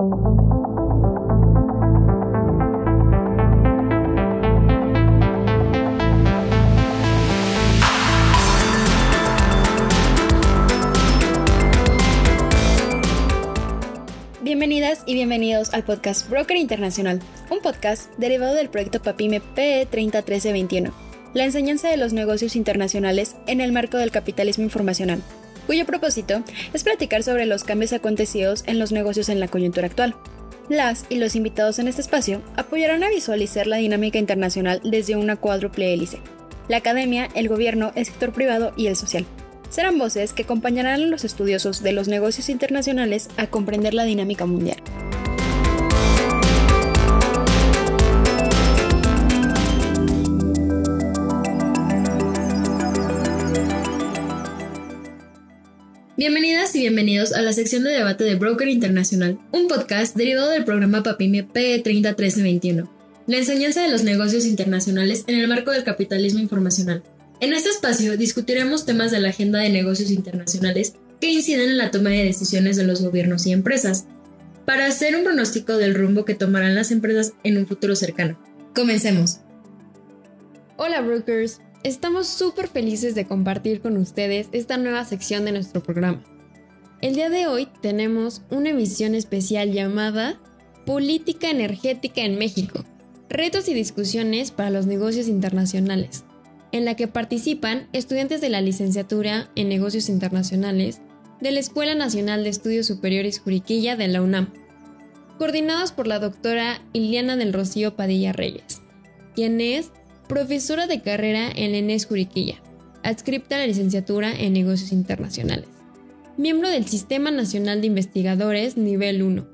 Bienvenidas y bienvenidos al podcast Broker Internacional, un podcast derivado del proyecto PAPIME PE 301321, la enseñanza de los negocios internacionales en el marco del capitalismo informacional, cuyo propósito es platicar sobre los cambios acontecidos en los negocios en la coyuntura actual. Las y los invitados en este espacio apoyarán a visualizar la dinámica internacional desde una cuádruple hélice, la academia, el gobierno, el sector privado y el social serán voces que acompañarán a los estudiosos de los negocios internacionales a comprender la dinámica mundial. Bienvenidos a la sección de debate de Broker Internacional, un podcast derivado del programa PAPIME PE 301321, la enseñanza de los negocios internacionales en el marco del capitalismo informacional. En este espacio discutiremos temas de la agenda de negocios internacionales que inciden en la toma de decisiones de los gobiernos y empresas, para hacer un pronóstico del rumbo que tomarán las empresas en un futuro cercano. Comencemos. Hola brokers, estamos súper felices de compartir con ustedes esta nueva sección de nuestro programa. El día de hoy tenemos una emisión especial llamada Política Energética en México, retos y discusiones para los negocios internacionales en la que participan estudiantes de la licenciatura en negocios internacionales de la Escuela Nacional de Estudios Superiores Juriquilla de la UNAM, coordinados por la doctora Iliana del Rocío Padilla Reyes, quien es profesora de carrera en la ENES Juriquilla, adscripta a la licenciatura en negocios internacionales, miembro del Sistema Nacional de Investigadores Nivel 1,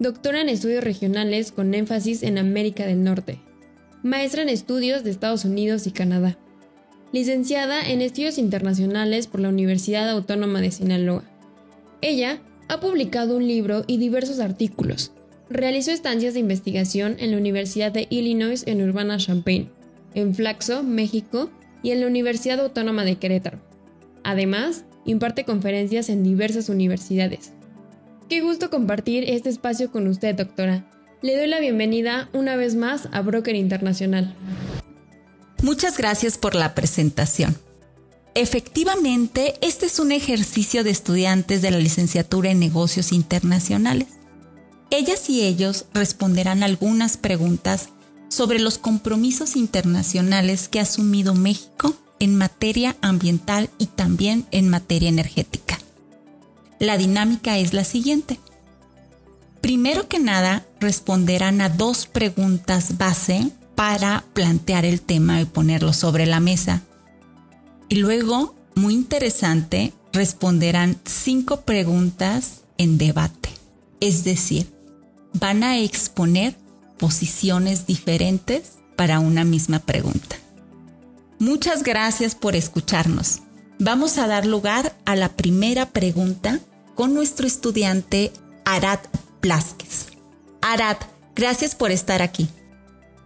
doctora en estudios regionales con énfasis en América del Norte, maestra en estudios de Estados Unidos y Canadá licenciada en Estudios Internacionales por la Universidad Autónoma de Sinaloa. Ella ha publicado un libro y diversos artículos. Realizó estancias de investigación en la Universidad de Illinois en Urbana-Champaign, en Flaxo, México, y en la Universidad Autónoma de Querétaro. Además, imparte conferencias en diversas universidades. Qué gusto compartir este espacio con usted, doctora. Le doy la bienvenida una vez más a Broker Internacional. Muchas gracias por la presentación. Efectivamente, este es un ejercicio de estudiantes de la licenciatura en negocios internacionales. Ellas y ellos responderán algunas preguntas sobre los compromisos internacionales que ha asumido México en materia ambiental y también en materia energética. La dinámica es la siguiente. Primero que nada, responderán a dos preguntas base para plantear el tema y ponerlo sobre la mesa. Y luego, muy interesante, responderán cinco preguntas en debate. Es decir, van a exponer posiciones diferentes para una misma pregunta. Muchas gracias por escucharnos. Vamos a dar lugar a la primera pregunta con nuestro estudiante Arad Plasquez. Arad, gracias por estar aquí.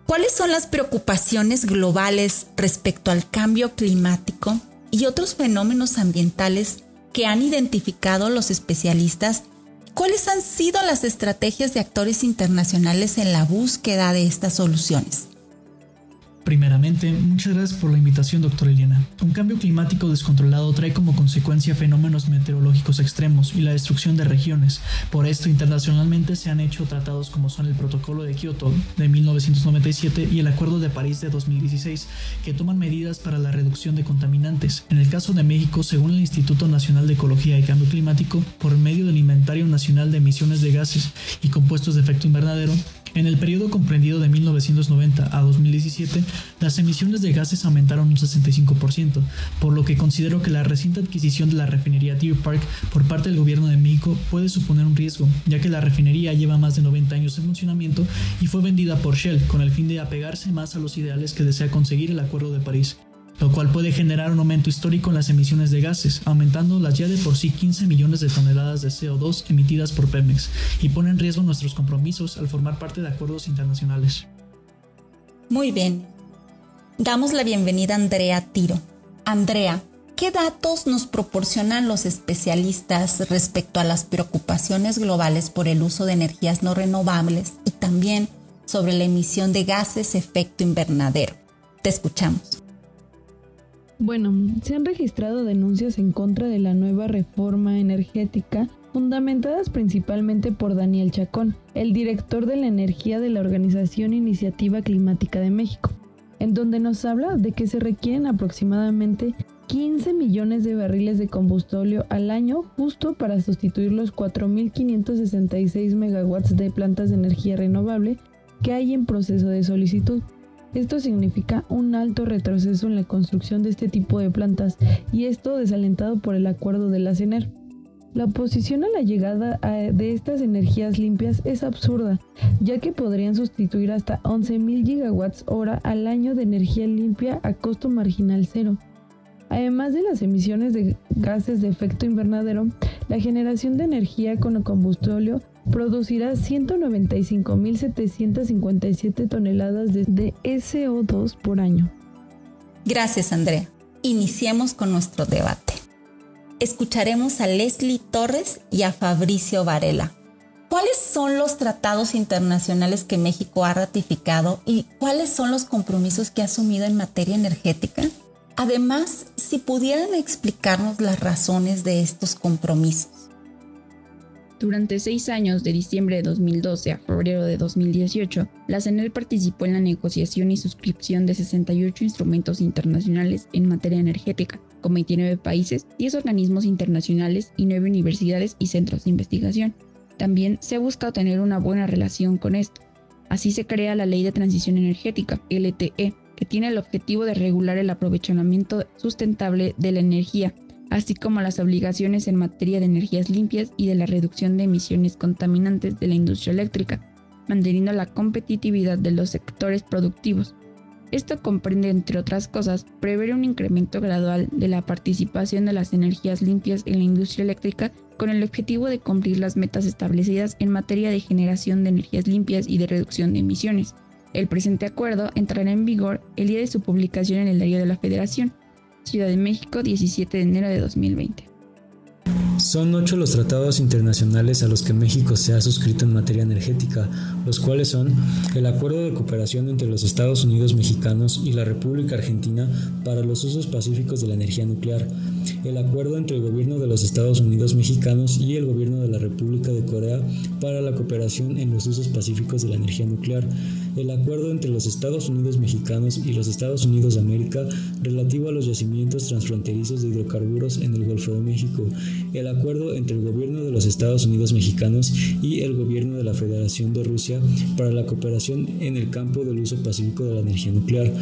¿Cuáles son las preocupaciones globales respecto al cambio climático y otros fenómenos ambientales que han identificado los especialistas? ¿Cuáles han sido las estrategias de actores internacionales en la búsqueda de estas soluciones? Primeramente, muchas gracias por la invitación, doctora Eliana. Un cambio climático descontrolado trae como consecuencia fenómenos meteorológicos extremos y la destrucción de regiones. Por esto, internacionalmente se han hecho tratados como son el Protocolo de Kioto de 1997 y el Acuerdo de París de 2016, que toman medidas para la reducción de contaminantes. En el caso de México, según el Instituto Nacional de Ecología y Cambio Climático, por medio del Inventario Nacional de Emisiones de Gases y Compuestos de Efecto Invernadero, en el periodo comprendido de 1990 a 2017, las emisiones de gases aumentaron un 65%, por lo que considero que la reciente adquisición de la refinería Deer Park por parte del gobierno de México puede suponer un riesgo, ya que la refinería lleva más de 90 años en funcionamiento y fue vendida por Shell con el fin de apegarse más a los ideales que desea conseguir el Acuerdo de París lo cual puede generar un aumento histórico en las emisiones de gases, aumentando las ya de por sí 15 millones de toneladas de CO2 emitidas por Pemex, y pone en riesgo nuestros compromisos al formar parte de acuerdos internacionales. Muy bien. Damos la bienvenida a Andrea Tiro. Andrea, ¿qué datos nos proporcionan los especialistas respecto a las preocupaciones globales por el uso de energías no renovables y también sobre la emisión de gases efecto invernadero? Te escuchamos. Bueno, se han registrado denuncias en contra de la nueva reforma energética fundamentadas principalmente por Daniel Chacón, el director de la energía de la Organización Iniciativa Climática de México, en donde nos habla de que se requieren aproximadamente 15 millones de barriles de combustible al año justo para sustituir los 4.566 megawatts de plantas de energía renovable que hay en proceso de solicitud. Esto significa un alto retroceso en la construcción de este tipo de plantas y esto desalentado por el acuerdo de la CENER. La oposición a la llegada de estas energías limpias es absurda, ya que podrían sustituir hasta 11.000 gigawatts hora al año de energía limpia a costo marginal cero. Además de las emisiones de gases de efecto invernadero, la generación de energía con combustible producirá 195.757 toneladas de SO2 por año. Gracias, Andrea. Iniciemos con nuestro debate. Escucharemos a Leslie Torres y a Fabricio Varela. ¿Cuáles son los tratados internacionales que México ha ratificado y cuáles son los compromisos que ha asumido en materia energética? Además, si pudieran explicarnos las razones de estos compromisos. Durante seis años, de diciembre de 2012 a febrero de 2018, la CENEL participó en la negociación y suscripción de 68 instrumentos internacionales en materia energética, con 29 países, 10 organismos internacionales y 9 universidades y centros de investigación. También se busca tener una buena relación con esto. Así se crea la Ley de Transición Energética, LTE, que tiene el objetivo de regular el aprovechamiento sustentable de la energía así como las obligaciones en materia de energías limpias y de la reducción de emisiones contaminantes de la industria eléctrica, manteniendo la competitividad de los sectores productivos. Esto comprende, entre otras cosas, prever un incremento gradual de la participación de las energías limpias en la industria eléctrica con el objetivo de cumplir las metas establecidas en materia de generación de energías limpias y de reducción de emisiones. El presente acuerdo entrará en vigor el día de su publicación en el Diario de la Federación, Ciudad de México, 17 de enero de 2020. Son ocho los tratados internacionales a los que México se ha suscrito en materia energética, los cuales son el Acuerdo de Cooperación entre los Estados Unidos Mexicanos y la República Argentina para los usos pacíficos de la energía nuclear, el Acuerdo entre el Gobierno de los Estados Unidos Mexicanos y el Gobierno de la República de Corea para la cooperación en los usos pacíficos de la energía nuclear, el Acuerdo entre los Estados Unidos Mexicanos y los Estados Unidos de América relativo a los yacimientos transfronterizos de hidrocarburos en el Golfo de México, el acuerdo entre el gobierno de los Estados Unidos mexicanos y el gobierno de la Federación de Rusia para la cooperación en el campo del uso pacífico de la energía nuclear,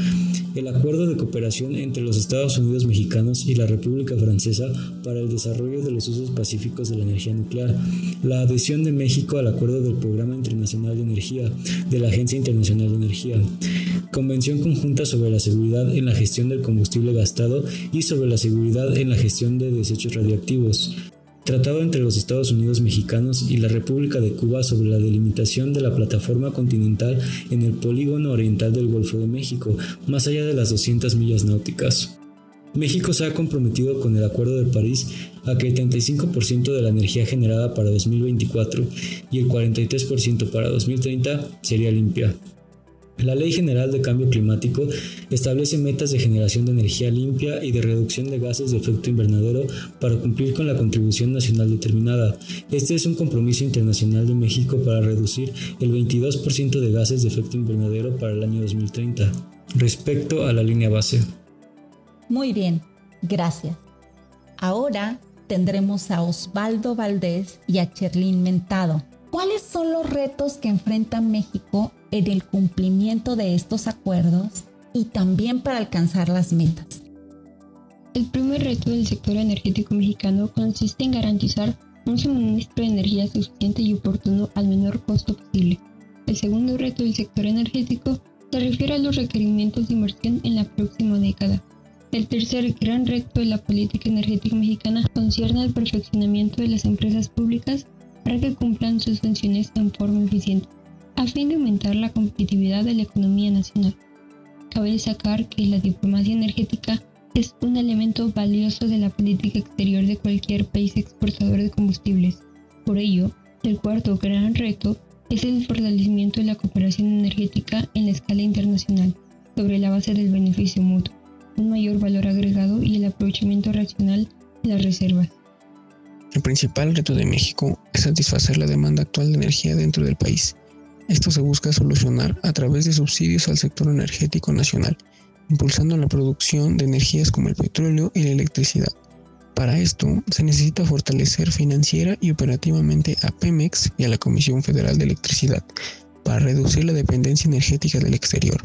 el acuerdo de cooperación entre los Estados Unidos mexicanos y la República Francesa para el desarrollo de los usos pacíficos de la energía nuclear, la adhesión de México al acuerdo del Programa Internacional de Energía de la Agencia Internacional de Energía, Convención Conjunta sobre la Seguridad en la Gestión del Combustible Gastado y sobre la Seguridad en la Gestión de Desechos Radioactivos, Tratado entre los Estados Unidos mexicanos y la República de Cuba sobre la delimitación de la plataforma continental en el polígono oriental del Golfo de México, más allá de las 200 millas náuticas. México se ha comprometido con el Acuerdo de París a que el 35% de la energía generada para 2024 y el 43% para 2030 sería limpia. La Ley General de Cambio Climático establece metas de generación de energía limpia y de reducción de gases de efecto invernadero para cumplir con la contribución nacional determinada. Este es un compromiso internacional de México para reducir el 22% de gases de efecto invernadero para el año 2030, respecto a la línea base. Muy bien, gracias. Ahora tendremos a Osvaldo Valdés y a Cherlín Mentado. ¿Cuáles son los retos que enfrenta México en el cumplimiento de estos acuerdos y también para alcanzar las metas. El primer reto del sector energético mexicano consiste en garantizar un suministro de energía suficiente y oportuno al menor costo posible. El segundo reto del sector energético se refiere a los requerimientos de inversión en la próxima década. El tercer gran reto de la política energética mexicana concierne al perfeccionamiento de las empresas públicas para que cumplan sus funciones en forma eficiente a fin de aumentar la competitividad de la economía nacional. Cabe destacar que la diplomacia energética es un elemento valioso de la política exterior de cualquier país exportador de combustibles. Por ello, el cuarto gran reto es el fortalecimiento de la cooperación energética en la escala internacional, sobre la base del beneficio mutuo, un mayor valor agregado y el aprovechamiento racional de las reservas. El principal reto de México es satisfacer la demanda actual de energía dentro del país. Esto se busca solucionar a través de subsidios al sector energético nacional, impulsando la producción de energías como el petróleo y la electricidad. Para esto se necesita fortalecer financiera y operativamente a Pemex y a la Comisión Federal de Electricidad para reducir la dependencia energética del exterior.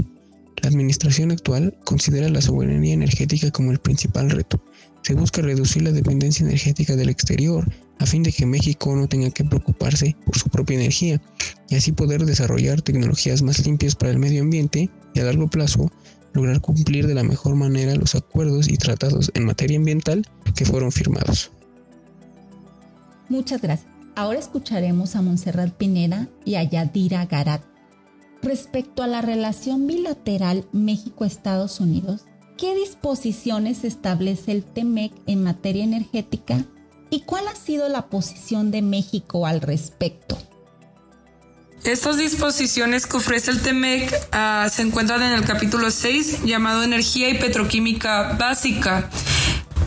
La administración actual considera la soberanía energética como el principal reto. Se busca reducir la dependencia energética del exterior a fin de que México no tenga que preocuparse por su propia energía y así poder desarrollar tecnologías más limpias para el medio ambiente y a largo plazo lograr cumplir de la mejor manera los acuerdos y tratados en materia ambiental que fueron firmados. Muchas gracias. Ahora escucharemos a Montserrat Pineda y a Yadira Garat. Respecto a la relación bilateral México-Estados Unidos, ¿qué disposiciones establece el TEMEC en materia energética y cuál ha sido la posición de México al respecto? Estas disposiciones que ofrece el TEMEC uh, se encuentran en el capítulo 6 llamado Energía y Petroquímica Básica.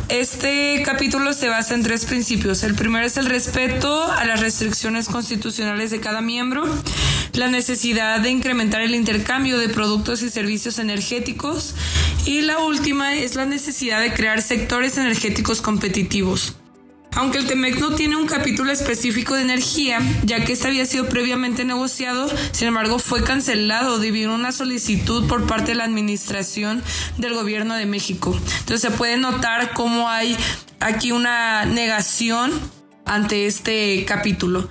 Este capítulo se basa en tres principios. El primero es el respeto a las restricciones constitucionales de cada miembro, la necesidad de incrementar el intercambio de productos y servicios energéticos y la última es la necesidad de crear sectores energéticos competitivos. Aunque el TEMEC no tiene un capítulo específico de energía, ya que este había sido previamente negociado, sin embargo fue cancelado debido a una solicitud por parte de la administración del gobierno de México. Entonces se puede notar cómo hay aquí una negación ante este capítulo.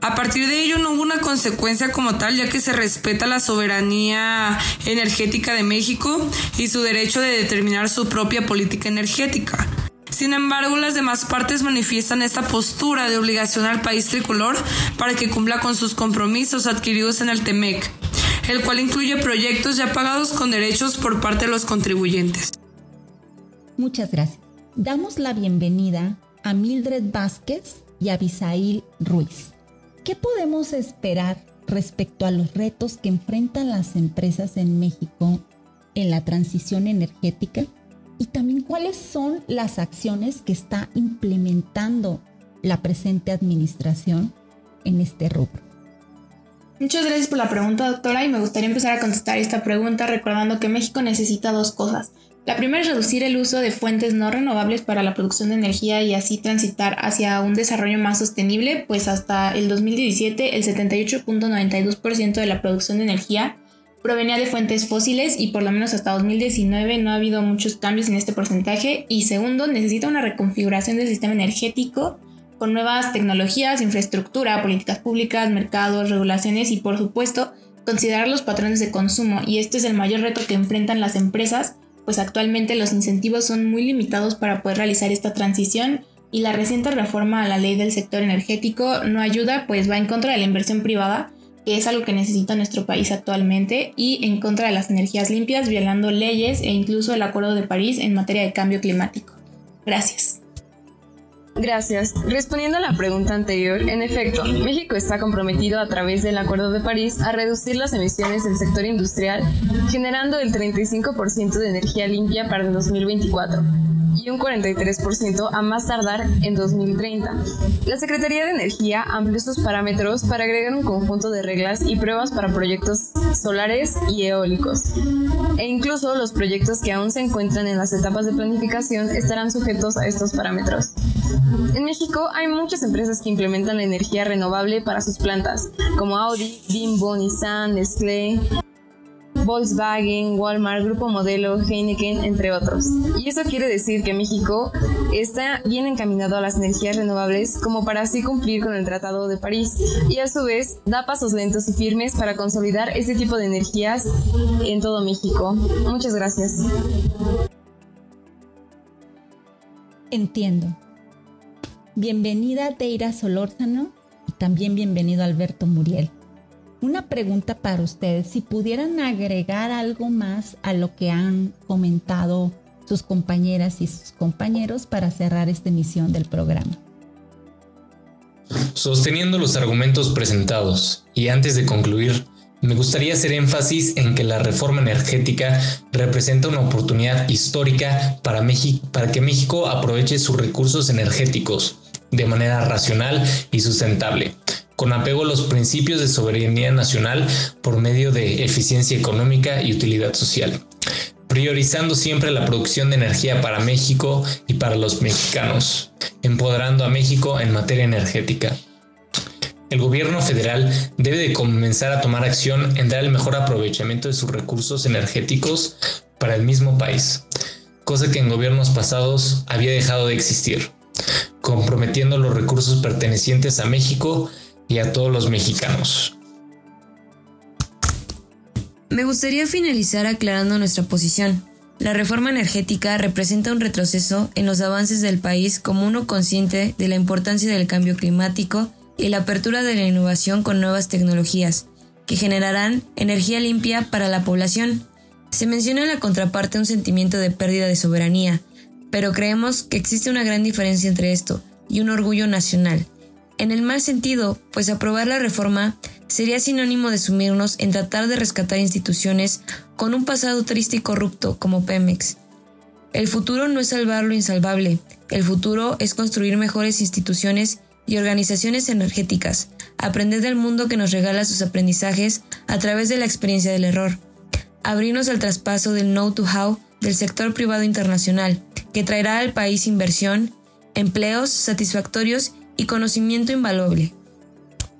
A partir de ello no hubo una consecuencia como tal, ya que se respeta la soberanía energética de México y su derecho de determinar su propia política energética. Sin embargo, las demás partes manifiestan esta postura de obligación al país tricolor para que cumpla con sus compromisos adquiridos en el TEMEC, el cual incluye proyectos ya pagados con derechos por parte de los contribuyentes. Muchas gracias. Damos la bienvenida a Mildred Vázquez y a Bisail Ruiz. ¿Qué podemos esperar respecto a los retos que enfrentan las empresas en México en la transición energética? Y también cuáles son las acciones que está implementando la presente administración en este rubro. Muchas gracias por la pregunta, doctora, y me gustaría empezar a contestar esta pregunta recordando que México necesita dos cosas. La primera es reducir el uso de fuentes no renovables para la producción de energía y así transitar hacia un desarrollo más sostenible, pues hasta el 2017 el 78.92% de la producción de energía provenía de fuentes fósiles y por lo menos hasta 2019 no ha habido muchos cambios en este porcentaje. Y segundo, necesita una reconfiguración del sistema energético con nuevas tecnologías, infraestructura, políticas públicas, mercados, regulaciones y por supuesto considerar los patrones de consumo. Y este es el mayor reto que enfrentan las empresas, pues actualmente los incentivos son muy limitados para poder realizar esta transición y la reciente reforma a la ley del sector energético no ayuda, pues va en contra de la inversión privada que es algo que necesita nuestro país actualmente, y en contra de las energías limpias, violando leyes e incluso el Acuerdo de París en materia de cambio climático. Gracias. Gracias. Respondiendo a la pregunta anterior, en efecto, México está comprometido a través del Acuerdo de París a reducir las emisiones del sector industrial, generando el 35% de energía limpia para el 2024 y un 43% a más tardar en 2030. La Secretaría de Energía amplió sus parámetros para agregar un conjunto de reglas y pruebas para proyectos solares y eólicos. E incluso los proyectos que aún se encuentran en las etapas de planificación estarán sujetos a estos parámetros. En México hay muchas empresas que implementan la energía renovable para sus plantas, como Audi, Bimbo, Nissan, Nestlé, Volkswagen, Walmart, Grupo Modelo, Heineken, entre otros. Y eso quiere decir que México está bien encaminado a las energías renovables como para así cumplir con el Tratado de París y a su vez da pasos lentos y firmes para consolidar este tipo de energías en todo México. Muchas gracias. Entiendo. Bienvenida Deira Solórzano y también bienvenido Alberto Muriel. Una pregunta para ustedes, si pudieran agregar algo más a lo que han comentado sus compañeras y sus compañeros para cerrar esta emisión del programa. Sosteniendo los argumentos presentados y antes de concluir, me gustaría hacer énfasis en que la reforma energética representa una oportunidad histórica para, para que México aproveche sus recursos energéticos de manera racional y sustentable, con apego a los principios de soberanía nacional por medio de eficiencia económica y utilidad social, priorizando siempre la producción de energía para México y para los mexicanos, empoderando a México en materia energética. El gobierno federal debe de comenzar a tomar acción en dar el mejor aprovechamiento de sus recursos energéticos para el mismo país, cosa que en gobiernos pasados había dejado de existir, comprometiendo los recursos pertenecientes a México y a todos los mexicanos. Me gustaría finalizar aclarando nuestra posición. La reforma energética representa un retroceso en los avances del país como uno consciente de la importancia del cambio climático y la apertura de la innovación con nuevas tecnologías, que generarán energía limpia para la población. Se menciona en la contraparte un sentimiento de pérdida de soberanía, pero creemos que existe una gran diferencia entre esto y un orgullo nacional. En el mal sentido, pues aprobar la reforma sería sinónimo de sumirnos en tratar de rescatar instituciones con un pasado triste y corrupto como Pemex. El futuro no es salvar lo insalvable, el futuro es construir mejores instituciones y organizaciones energéticas, aprender del mundo que nos regala sus aprendizajes a través de la experiencia del error, abrirnos al traspaso del know-to-how del sector privado internacional, que traerá al país inversión, empleos satisfactorios y conocimiento invaluable.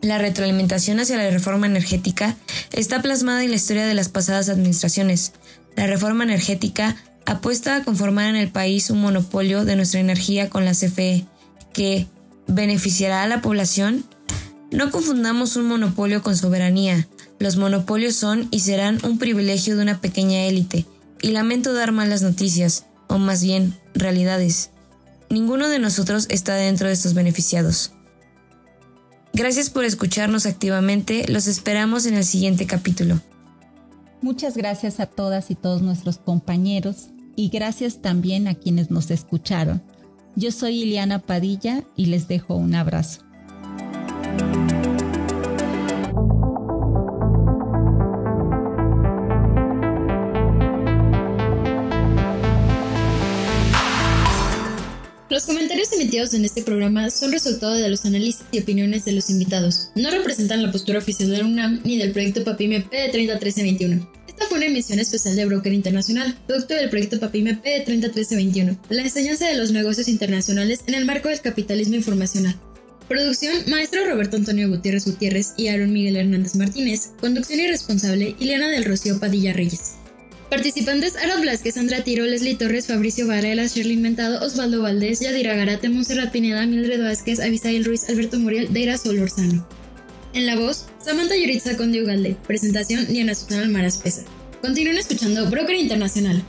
La retroalimentación hacia la reforma energética está plasmada en la historia de las pasadas administraciones. La reforma energética apuesta a conformar en el país un monopolio de nuestra energía con la CFE, que, beneficiará a la población? No confundamos un monopolio con soberanía. Los monopolios son y serán un privilegio de una pequeña élite, y lamento dar malas noticias, o más bien, realidades. Ninguno de nosotros está dentro de estos beneficiados. Gracias por escucharnos activamente, los esperamos en el siguiente capítulo. Muchas gracias a todas y todos nuestros compañeros y gracias también a quienes nos escucharon. Yo soy Iliana Padilla y les dejo un abrazo. Los comentarios emitidos en este programa son resultado de los análisis y opiniones de los invitados. No representan la postura oficial de la UNAM ni del proyecto PAPIME P301321. Esta fue una emisión especial de Broker Internacional, producto del proyecto PAPIME P301321, la enseñanza de los negocios internacionales en el marco del capitalismo informacional. Producción, maestro Roberto Antonio Gutiérrez Gutiérrez y Aaron Miguel Hernández Martínez. Conducción y responsable, Ileana del Rocío Padilla Reyes. Participantes, Arad Blasquez, Sandra Tiro, Leslie Torres, Fabricio Varela, Shirley Mentado, Osvaldo Valdés, Yadira Garate, Monserrat Pineda, Mildred Vázquez, Abisail Ruiz, Alberto Muriel, Deira Solorzano. En la voz, Samantha Yuritza Conde Ugalde. Presentación, Diana Susana Almaraz Pesa. Continúen escuchando Broker Internacional.